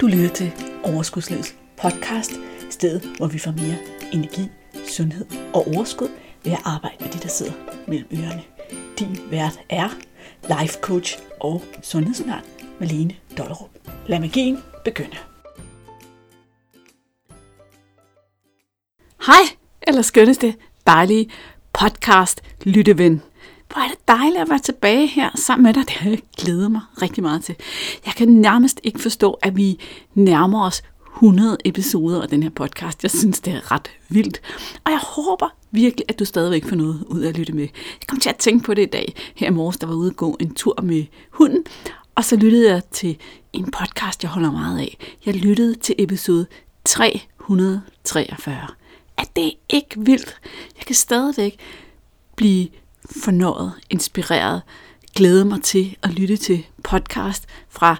Du lytter til Overskudslivets podcast, stedet hvor vi får mere energi, sundhed og overskud ved at arbejde med de, der sidder mellem ørerne. Din vært er life coach og sundhedsundern Malene Dollerup. Lad magien begynde. Hej, eller skønneste dejlige podcast lytteven. Hvor er det dejligt at være tilbage her sammen med dig. Det har jeg glædet mig rigtig meget til. Jeg kan nærmest ikke forstå, at vi nærmer os 100 episoder af den her podcast. Jeg synes, det er ret vildt. Og jeg håber virkelig, at du stadigvæk får noget ud af at lytte med. Jeg kom til at tænke på det i dag. Her i morges, der var ude at gå en tur med hunden. Og så lyttede jeg til en podcast, jeg holder meget af. Jeg lyttede til episode 343. Er det ikke vildt? Jeg kan stadigvæk blive fornøjet, inspireret, glæde mig til at lytte til podcast fra,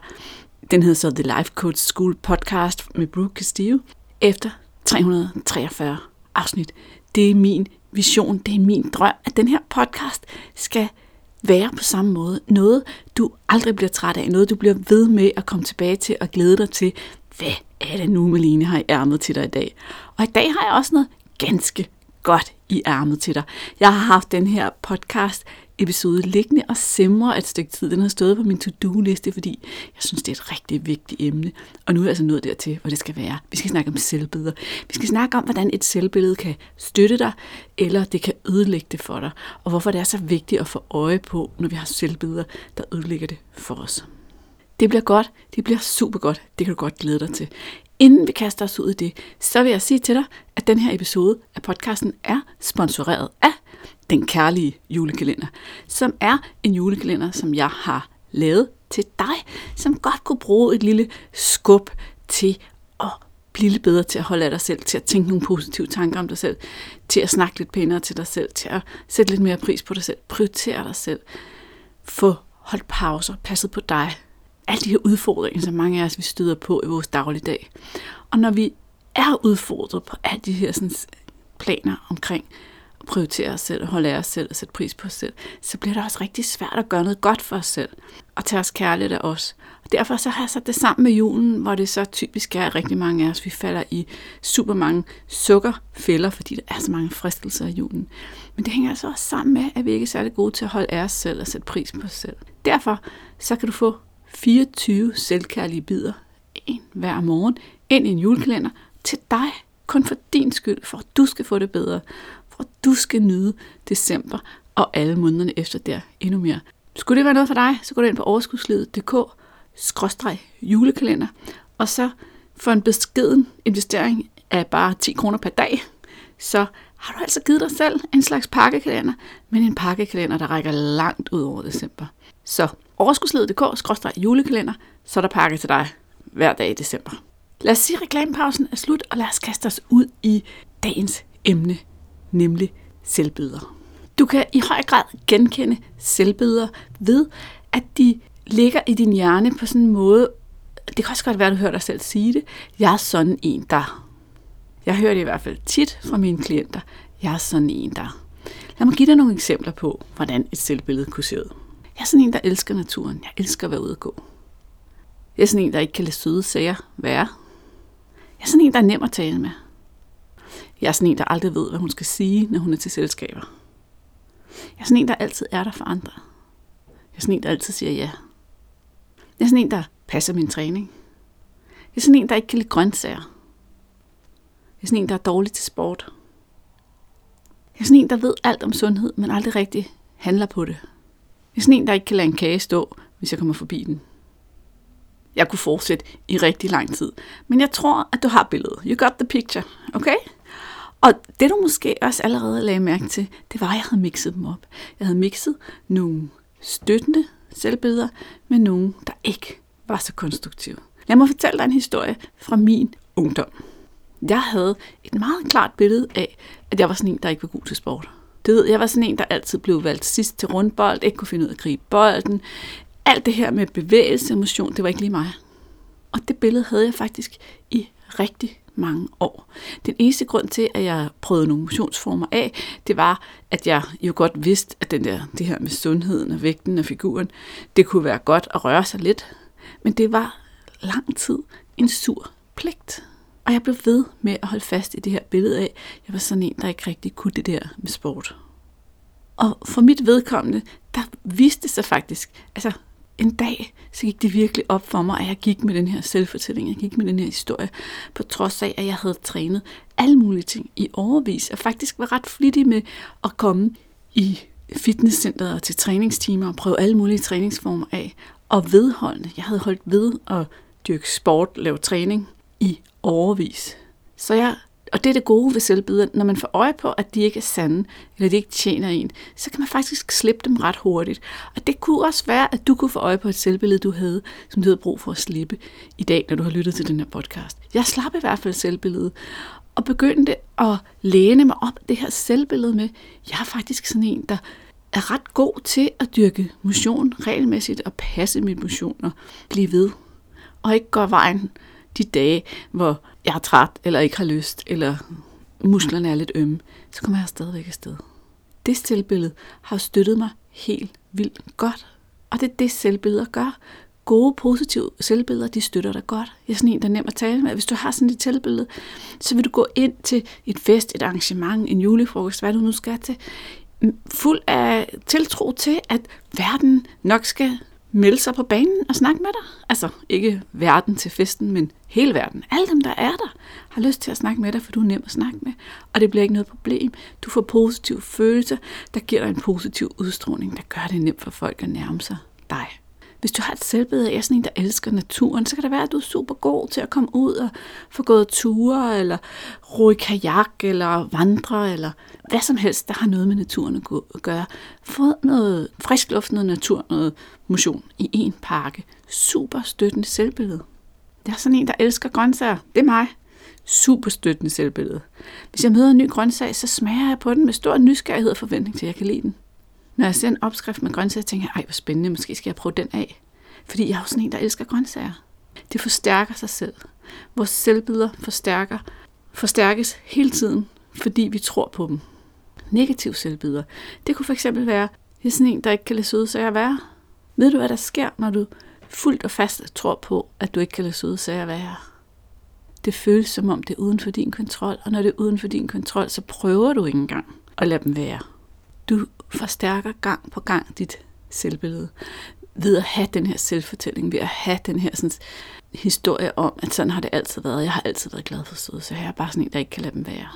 den hedder så The Life Coach School podcast med Brooke Castillo, efter 343 afsnit. Det er min vision, det er min drøm, at den her podcast skal være på samme måde. Noget, du aldrig bliver træt af. Noget, du bliver ved med at komme tilbage til og glæde dig til. Hvad er det nu, Malene har i ærmet til dig i dag? Og i dag har jeg også noget ganske godt i ærmet til dig. Jeg har haft den her podcast episode liggende og simre et stykke tid. Den har stået på min to-do-liste, fordi jeg synes, det er et rigtig vigtigt emne. Og nu er jeg altså nået dertil, hvor det skal være. Vi skal snakke om selvbilleder. Vi skal snakke om, hvordan et selvbillede kan støtte dig, eller det kan ødelægge det for dig. Og hvorfor det er så vigtigt at få øje på, når vi har selvbilleder, der ødelægger det for os. Det bliver godt. Det bliver super godt. Det kan du godt glæde dig til. Inden vi kaster os ud i det, så vil jeg sige til dig, at den her episode af podcasten er sponsoreret af Den Kærlige Julekalender, som er en julekalender, som jeg har lavet til dig, som godt kunne bruge et lille skub til at blive lidt bedre til at holde af dig selv, til at tænke nogle positive tanker om dig selv, til at snakke lidt pænere til dig selv, til at sætte lidt mere pris på dig selv, prioritere dig selv, få holdt pauser, passet på dig, alle de her udfordringer, som mange af os vi støder på i vores dagligdag. Og når vi er udfordret på alle de her sådan, planer omkring at prioritere os selv, holde af os selv og sætte pris på os selv, så bliver det også rigtig svært at gøre noget godt for os selv og tage os kærligt af os. Og derfor så har jeg sat det sammen med julen, hvor det så typisk er, at rigtig mange af os, vi falder i super mange sukkerfælder, fordi der er så mange fristelser i julen. Men det hænger altså også sammen med, at vi ikke er særlig gode til at holde af os selv og sætte pris på os selv. Derfor så kan du få 24 selvkærlige bidder, en hver morgen, ind i en julekalender. Til dig, kun for din skyld, for at du skal få det bedre, for at du skal nyde december og alle månederne efter der endnu mere. Skulle det være noget for dig, så gå ind på overskudslivet.dk julekalender, og så for en beskeden investering af bare 10 kroner per dag, så har du altså givet dig selv en slags pakkekalender, men en pakkekalender, der rækker langt ud over december. Så overskudsledet.dk julekalender, så er der pakke til dig hver dag i december. Lad os sige, at reklamepausen er slut, og lad os kaste os ud i dagens emne, nemlig selvbilleder. Du kan i høj grad genkende selvbilleder ved, at de ligger i din hjerne på sådan en måde, det kan også godt være, at du hører dig selv sige det, jeg er sådan en, der... Jeg hører det i hvert fald tit fra mine klienter, jeg er sådan en, der... Lad mig give dig nogle eksempler på, hvordan et selvbillede kunne se ud. Jeg er sådan en, der elsker naturen. Jeg elsker at være ude og gå. Jeg er sådan en, der ikke kan lade søde sager være. Jeg er sådan en, der er nem at tale med. Jeg er sådan en, der aldrig ved, hvad hun skal sige, når hun er til selskaber. Jeg er sådan en, der altid er der for andre. Jeg er sådan en, der altid siger ja. Jeg er sådan en, der passer min træning. Jeg er sådan en, der ikke kan lide grøntsager. Jeg er sådan en, der er dårlig til sport. Jeg er sådan en, der ved alt om sundhed, men aldrig rigtig handler på det. Jeg er sådan en, der ikke kan lade en kage stå, hvis jeg kommer forbi den. Jeg kunne fortsætte i rigtig lang tid. Men jeg tror, at du har billedet. You got the picture, okay? Og det du måske også allerede lagde mærke til, det var, at jeg havde mixet dem op. Jeg havde mixet nogle støttende selvbilleder med nogle, der ikke var så konstruktive. Lad mig fortælle dig en historie fra min ungdom. Jeg havde et meget klart billede af, at jeg var sådan en, der ikke var god til sport. Det ved, jeg var sådan en, der altid blev valgt sidst til rundbold, ikke kunne finde ud af at gribe bolden. Alt det her med bevægelse og motion, det var ikke lige mig. Og det billede havde jeg faktisk i rigtig mange år. Den eneste grund til, at jeg prøvede nogle motionsformer af, det var, at jeg jo godt vidste, at den der, det her med sundheden og vægten og figuren, det kunne være godt at røre sig lidt. Men det var lang tid en sur pligt. Og jeg blev ved med at holde fast i det her billede af, at jeg var sådan en, der ikke rigtig kunne det der med sport. Og for mit vedkommende, der viste sig faktisk, altså en dag, så gik det virkelig op for mig, at jeg gik med den her selvfortælling, jeg gik med den her historie, på trods af, at jeg havde trænet alle mulige ting i overvis, og faktisk var ret flittig med at komme i fitnesscenteret og til træningstimer og prøve alle mulige træningsformer af, og vedholdende. Jeg havde holdt ved at dyrke sport, lave træning i overvis. Så jeg og det er det gode ved selvbilleder. Når man får øje på, at de ikke er sande, eller de ikke tjener en, så kan man faktisk slippe dem ret hurtigt. Og det kunne også være, at du kunne få øje på et selvbillede, du havde, som du havde brug for at slippe i dag, når du har lyttet til den her podcast. Jeg slap i hvert fald selvbilledet, og begyndte at læne mig op det her selvbillede med, jeg er faktisk sådan en, der er ret god til at dyrke motion regelmæssigt og passe mit motioner, blive ved. Og ikke gå vejen de dage, hvor jeg er træt, eller ikke har lyst, eller musklerne er lidt ømme, så kommer jeg stadigvæk afsted. Det selvbillede har støttet mig helt vildt godt. Og det er det, selvbilleder gør. Gode, positive selvbilleder, de støtter dig godt. Jeg er sådan en, der er nem at tale med. Hvis du har sådan et selvbillede, så vil du gå ind til et fest, et arrangement, en julefrokost, hvad du nu skal til, fuld af tiltro til, at verden nok skal melde sig på banen og snakke med dig. Altså ikke verden til festen, men hele verden. Alle dem, der er der, har lyst til at snakke med dig, for du er nem at snakke med. Og det bliver ikke noget problem. Du får positive følelser, der giver dig en positiv udstråling, der gør det nemt for folk at nærme sig dig. Hvis du har et selvbillede af sådan en, der elsker naturen, så kan det være, at du er super god til at komme ud og få gået ture, eller ro i kajak, eller vandre, eller hvad som helst, der har noget med naturen at gøre. Få noget frisk luft, noget natur, noget motion i en pakke. Super støttende selvbillede. Jeg er sådan en, der elsker grøntsager. Det er mig. Super støttende selvbillede. Hvis jeg møder en ny grøntsag, så smager jeg på den med stor nysgerrighed og forventning til, at jeg kan lide den. Når jeg ser en opskrift med grøntsager, tænker jeg, ej, hvor spændende, måske skal jeg prøve den af. Fordi jeg er jo sådan en, der elsker grøntsager. Det forstærker sig selv. Vores selvbilleder forstærker, forstærkes hele tiden, fordi vi tror på dem. Negativ selvbilleder. Det kunne fx være, jeg er sådan en, der ikke kan lade søde sager være. Ved du, hvad der sker, når du fuldt og fast tror på, at du ikke kan lade søde sager være? Det føles som om det er uden for din kontrol, og når det er uden for din kontrol, så prøver du ikke engang at lade dem være. Du forstærker gang på gang dit selvbillede ved at have den her selvfortælling, ved at have den her sådan, historie om, at sådan har det altid været. Jeg har altid været glad for søde, så jeg er bare sådan en, der ikke kan lade dem være.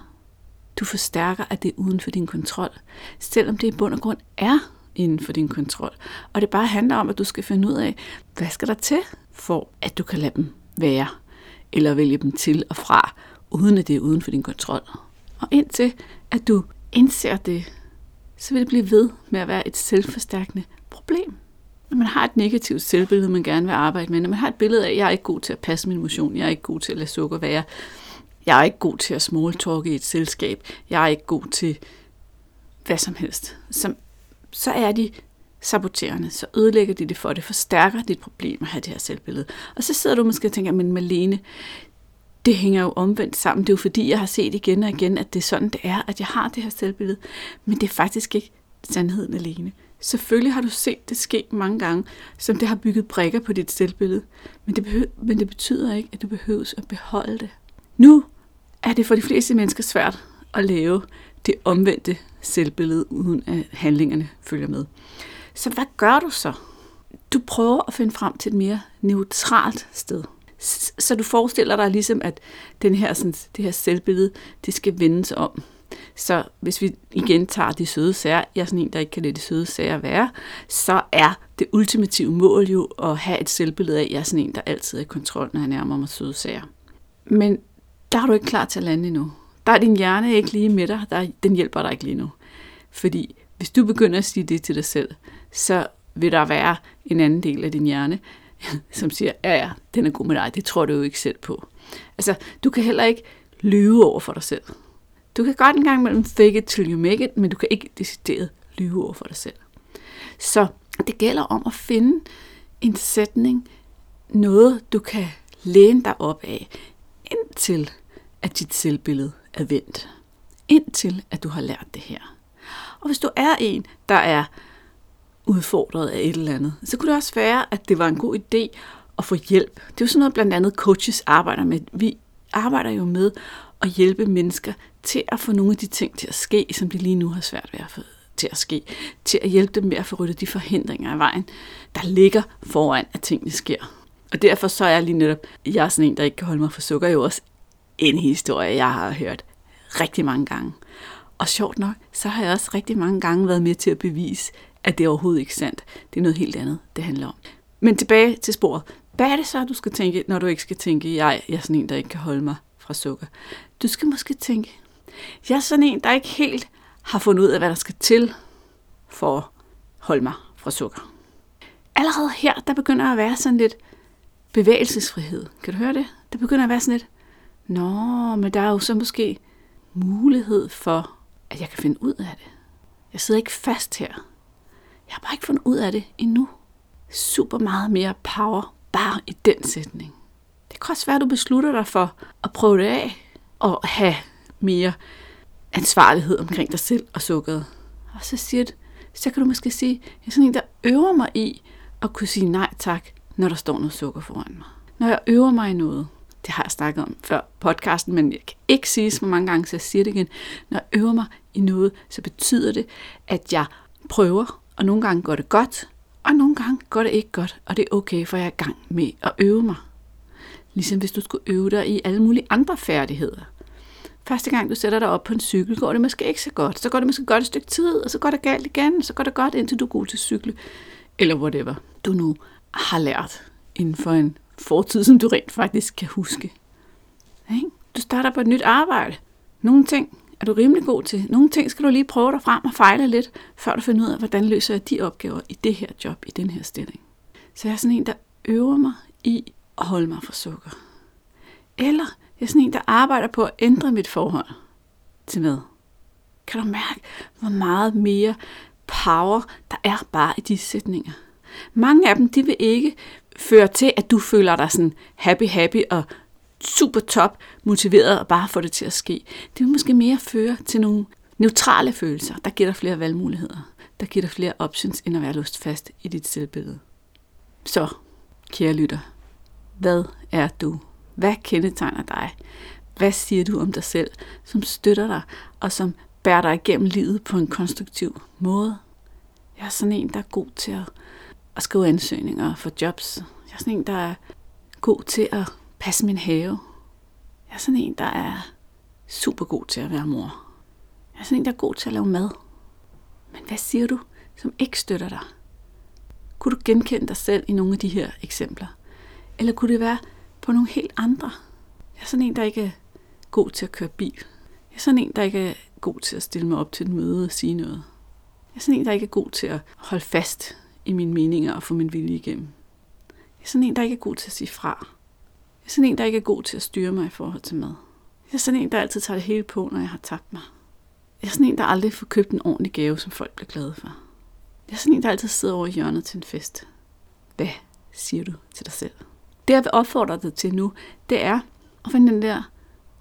Du forstærker, at det er uden for din kontrol, selvom det i bund og grund er inden for din kontrol. Og det bare handler om, at du skal finde ud af, hvad skal der til, for at du kan lade dem være, eller vælge dem til og fra, uden at det er uden for din kontrol. Og indtil at du indser det, så vil det blive ved med at være et selvforstærkende problem. Når man har et negativt selvbillede, man gerne vil arbejde med, når man har et billede af, at jeg er ikke god til at passe min motion, jeg er ikke god til at lade sukker være, jeg er ikke god til at smalltalke i et selskab, jeg er ikke god til hvad som helst, så, så er de saboterende, så ødelægger de det for, det forstærker dit problem at have det her selvbillede. Og så sidder du måske og tænker, men Malene, det hænger jo omvendt sammen. Det er jo fordi, jeg har set igen og igen, at det er sådan, det er, at jeg har det her selvbillede. Men det er faktisk ikke sandheden alene. Selvfølgelig har du set det ske mange gange, som det har bygget brækker på dit selvbillede. Men det, behøver, men det betyder ikke, at du behøves at beholde det. Nu er det for de fleste mennesker svært at lave det omvendte selvbillede, uden at handlingerne følger med. Så hvad gør du så? Du prøver at finde frem til et mere neutralt sted. Så du forestiller dig ligesom, at den her, sådan, det her selvbillede, det skal vendes om. Så hvis vi igen tager de søde sager, jeg er sådan en, der ikke kan lade de søde sager være, så er det ultimative mål jo at have et selvbillede af, at jeg er sådan en, der altid er i kontrol, når jeg nærmer mig søde sager. Men der er du ikke klar til at lande endnu. Der er din hjerne ikke lige med dig, der, den hjælper dig ikke lige nu. Fordi hvis du begynder at sige det til dig selv, så vil der være en anden del af din hjerne, som siger, ja ja, den er god med dig, det tror du jo ikke selv på. Altså, du kan heller ikke lyve over for dig selv. Du kan godt en gang imellem fake it till you make it, men du kan ikke decideret lyve over for dig selv. Så det gælder om at finde en sætning, noget du kan læne dig op af, indtil at dit selvbillede er vendt. Indtil at du har lært det her. Og hvis du er en, der er udfordret af et eller andet, så kunne det også være, at det var en god idé at få hjælp. Det er jo sådan noget, blandt andet coaches arbejder med. Vi arbejder jo med at hjælpe mennesker til at få nogle af de ting til at ske, som de lige nu har svært ved at få til at ske. Til at hjælpe dem med at få ryddet de forhindringer af vejen, der ligger foran, at tingene sker. Og derfor så er jeg lige netop, jeg er sådan en, der ikke kan holde mig for sukker, jo også en historie, jeg har hørt rigtig mange gange. Og sjovt nok, så har jeg også rigtig mange gange været med til at bevise, at det er overhovedet ikke sandt. Det er noget helt andet, det handler om. Men tilbage til sporet. Hvad er det så, du skal tænke, når du ikke skal tænke, jeg, jeg er sådan en, der ikke kan holde mig fra sukker? Du skal måske tænke, jeg er sådan en, der ikke helt har fundet ud af, hvad der skal til for at holde mig fra sukker. Allerede her, der begynder at være sådan lidt bevægelsesfrihed. Kan du høre det? Der begynder at være sådan lidt, nå, men der er jo så måske mulighed for, at jeg kan finde ud af det. Jeg sidder ikke fast her. Jeg har bare ikke fundet ud af det endnu. Super meget mere power bare i den sætning. Det kan også være, at du beslutter dig for at prøve det af og have mere ansvarlighed omkring dig selv og sukkeret. Og så siger det, så kan du måske sige, jeg er sådan en, der øver mig i at kunne sige nej tak, når der står noget sukker foran mig. Når jeg øver mig i noget, det har jeg snakket om før podcasten, men jeg kan ikke sige så mange gange, så jeg siger det igen. Når jeg øver mig i noget, så betyder det, at jeg prøver, og nogle gange går det godt, og nogle gange går det ikke godt, og det er okay, for jeg er i gang med at øve mig. Ligesom hvis du skulle øve dig i alle mulige andre færdigheder. Første gang du sætter dig op på en cykel, går det måske ikke så godt. Så går det måske godt et stykke tid, og så går det galt igen, så går det godt, indtil du er god til at cykle. Eller whatever du nu har lært inden for en fortid, som du rent faktisk kan huske. Du starter på et nyt arbejde. Nogle ting er du rimelig god til. Nogle ting skal du lige prøve dig frem og fejle lidt, før du finder ud af, hvordan løser jeg de opgaver i det her job, i den her stilling. Så jeg er sådan en, der øver mig i at holde mig for sukker. Eller jeg er sådan en, der arbejder på at ændre mit forhold til mad. Kan du mærke, hvor meget mere power der er bare i de sætninger? Mange af dem, de vil ikke føre til, at du føler dig sådan happy, happy og super top motiveret og bare få det til at ske. Det vil måske mere føre til nogle neutrale følelser, der giver dig flere valgmuligheder, der giver dig flere options, end at være lust fast i dit selvbillede. Så, kære lytter, hvad er du? Hvad kendetegner dig? Hvad siger du om dig selv, som støtter dig og som bærer dig igennem livet på en konstruktiv måde? Jeg er sådan en, der er god til at, at skrive ansøgninger for jobs. Jeg er sådan en, der er god til at passe min have. Jeg er sådan en, der er super god til at være mor. Jeg er sådan en, der er god til at lave mad. Men hvad siger du, som ikke støtter dig? Kunne du genkende dig selv i nogle af de her eksempler? Eller kunne det være på nogle helt andre? Jeg er sådan en, der ikke er god til at køre bil. Jeg er sådan en, der ikke er god til at stille mig op til et møde og sige noget. Jeg er sådan en, der ikke er god til at holde fast i mine meninger og få min vilje igennem. Jeg er sådan en, der ikke er god til at sige fra. Jeg er sådan en, der ikke er god til at styre mig i forhold til mad. Jeg er sådan en, der altid tager det hele på, når jeg har tabt mig. Jeg er sådan en, der aldrig får købt en ordentlig gave, som folk bliver glade for. Jeg er sådan en, der altid sidder over i hjørnet til en fest. Hvad siger du til dig selv? Det, jeg vil opfordre dig til nu, det er at finde den der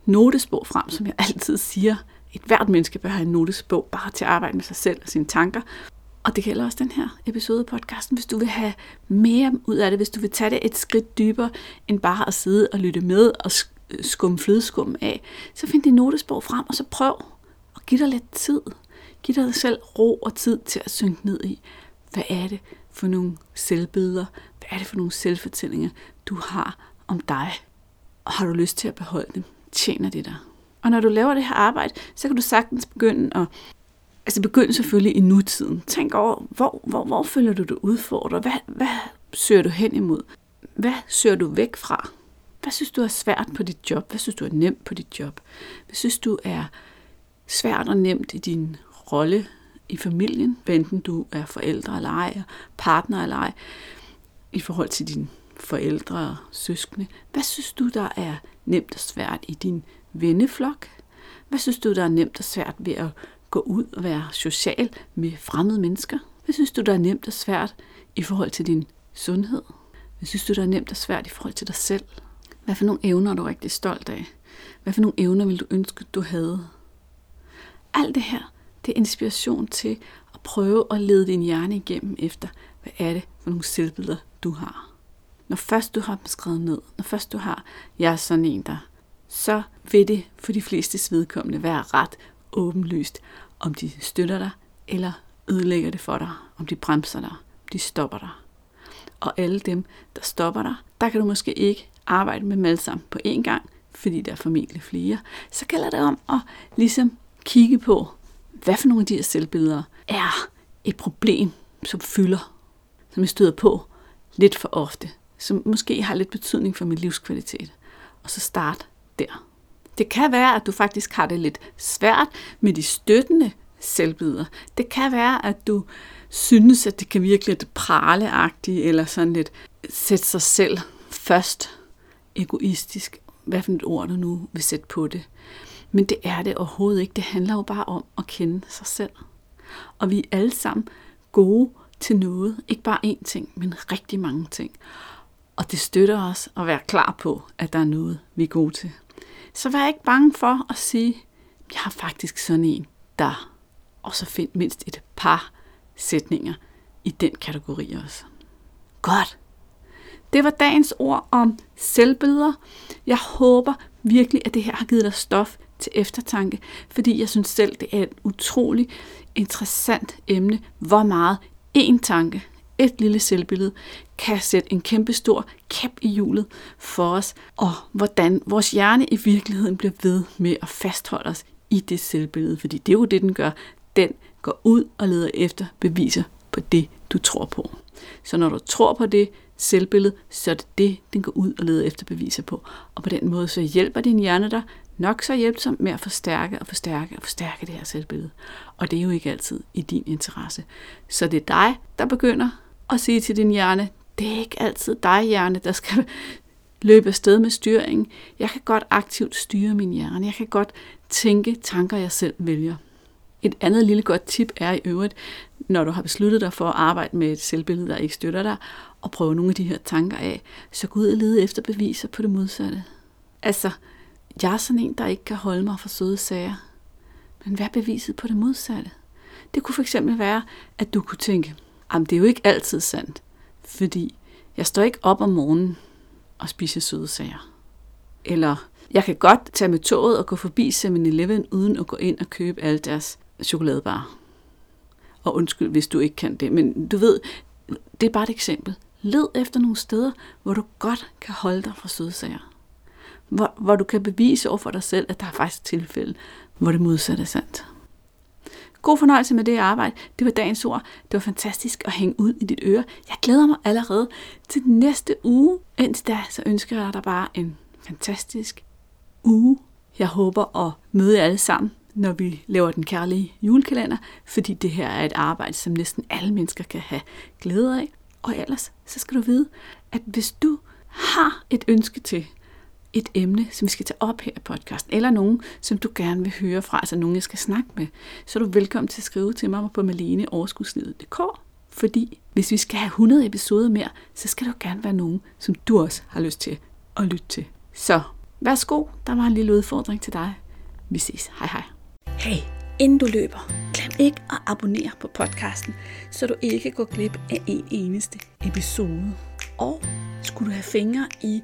notesbog frem, som jeg altid siger. Et hvert menneske bør have en notesbog bare til at arbejde med sig selv og sine tanker. Og det gælder også den her episode af podcasten, hvis du vil have mere ud af det, hvis du vil tage det et skridt dybere, end bare at sidde og lytte med og øh, skumme flødeskum af, så find din notesbog frem, og så prøv at give dig lidt tid. Giv dig selv ro og tid til at synke ned i, hvad er det for nogle selvbilleder, hvad er det for nogle selvfortællinger, du har om dig, og har du lyst til at beholde dem, tjener det dig. Og når du laver det her arbejde, så kan du sagtens begynde at altså begynd selvfølgelig i nutiden. Tænk over, hvor, hvor, hvor føler du dig udfordret? Hvad, hvad søger du hen imod? Hvad søger du væk fra? Hvad synes du er svært på dit job? Hvad synes du er nemt på dit job? Hvad synes du er svært og nemt i din rolle i familien? Enten du er forældre eller ej, partner eller ej, i forhold til dine forældre og søskende. Hvad synes du, der er nemt og svært i din venneflok? Hvad synes du, der er nemt og svært ved at gå ud og være social med fremmede mennesker? Hvad synes du, der er nemt og svært i forhold til din sundhed? Hvad synes du, der er nemt og svært i forhold til dig selv? Hvad for nogle evner er du rigtig stolt af? Hvad for nogle evner vil du ønske, du havde? Alt det her, det er inspiration til at prøve at lede din hjerne igennem efter, hvad er det for nogle selvbilleder, du har. Når først du har dem skrevet ned, når først du har, jeg er sådan en der, så vil det for de fleste vedkommende være ret åbenlyst, om de støtter dig, eller ødelægger det for dig, om de bremser dig, om de stopper dig. Og alle dem, der stopper dig, der kan du måske ikke arbejde med dem alle sammen på én gang, fordi der er formentlig flere. Så gælder det om at ligesom kigge på, hvad for nogle af de her selvbilleder er et problem, som fylder, som jeg støder på lidt for ofte, som måske har lidt betydning for min livskvalitet. Og så start der. Det kan være, at du faktisk har det lidt svært med de støttende selvbilleder. Det kan være, at du synes, at det kan virke lidt praleagtigt, eller sådan lidt sætte sig selv først, egoistisk, hvad for et ord du nu vil sætte på det. Men det er det overhovedet ikke. Det handler jo bare om at kende sig selv. Og vi er alle sammen gode til noget. Ikke bare én ting, men rigtig mange ting. Og det støtter os at være klar på, at der er noget, vi er gode til. Så vær ikke bange for at sige, jeg har faktisk sådan en, der. Og så find mindst et par sætninger i den kategori også. Godt. Det var dagens ord om selvbilleder. Jeg håber virkelig, at det her har givet dig stof til eftertanke, fordi jeg synes selv, det er et utrolig interessant emne, hvor meget en tanke, et lille selvbillede, kan sætte en kæmpe stor kæp i hjulet for os, og hvordan vores hjerne i virkeligheden bliver ved med at fastholde os i det selvbillede, fordi det er jo det, den gør. Den går ud og leder efter beviser på det, du tror på. Så når du tror på det selvbillede, så er det det, den går ud og leder efter beviser på. Og på den måde så hjælper din hjerne dig nok så hjælpsom med at forstærke og forstærke og forstærke det her selvbillede. Og det er jo ikke altid i din interesse. Så det er dig, der begynder og sige til din hjerne, det er ikke altid dig, hjerne, der skal løbe afsted med styringen. Jeg kan godt aktivt styre min hjerne. Jeg kan godt tænke tanker, jeg selv vælger. Et andet lille godt tip er i øvrigt, når du har besluttet dig for at arbejde med et selvbillede, der ikke støtter dig, og prøve nogle af de her tanker af, så gå ud og lede efter beviser på det modsatte. Altså, jeg er sådan en, der ikke kan holde mig for søde sager. Men hvad er beviset på det modsatte? Det kunne fx være, at du kunne tænke, jamen det er jo ikke altid sandt, fordi jeg står ikke op om morgenen og spiser søde sager. Eller jeg kan godt tage med toget og gå forbi 7-Eleven uden at gå ind og købe alle deres chokoladebar. Og undskyld, hvis du ikke kan det, men du ved, det er bare et eksempel. Led efter nogle steder, hvor du godt kan holde dig fra søde sager hvor, hvor du kan bevise over for dig selv, at der er faktisk tilfælde, hvor det modsatte er sandt. God fornøjelse med det arbejde. Det var dagens ord. Det var fantastisk at hænge ud i dit øre. Jeg glæder mig allerede til næste uge. Indtil da, så ønsker jeg dig bare en fantastisk uge. Jeg håber at møde jer alle sammen, når vi laver den kærlige julekalender, fordi det her er et arbejde, som næsten alle mennesker kan have glæde af. Og ellers, så skal du vide, at hvis du har et ønske til, et emne, som vi skal tage op her i podcasten, eller nogen, som du gerne vil høre fra, altså nogen, jeg skal snakke med, så er du velkommen til at skrive til mig på maleneoverskudslivet.dk, fordi hvis vi skal have 100 episoder mere, så skal der gerne være nogen, som du også har lyst til at lytte til. Så værsgo, der var en lille udfordring til dig. Vi ses. Hej hej. Hey, inden du løber, glem ikke at abonnere på podcasten, så du ikke går glip af en eneste episode. Og skulle du have fingre i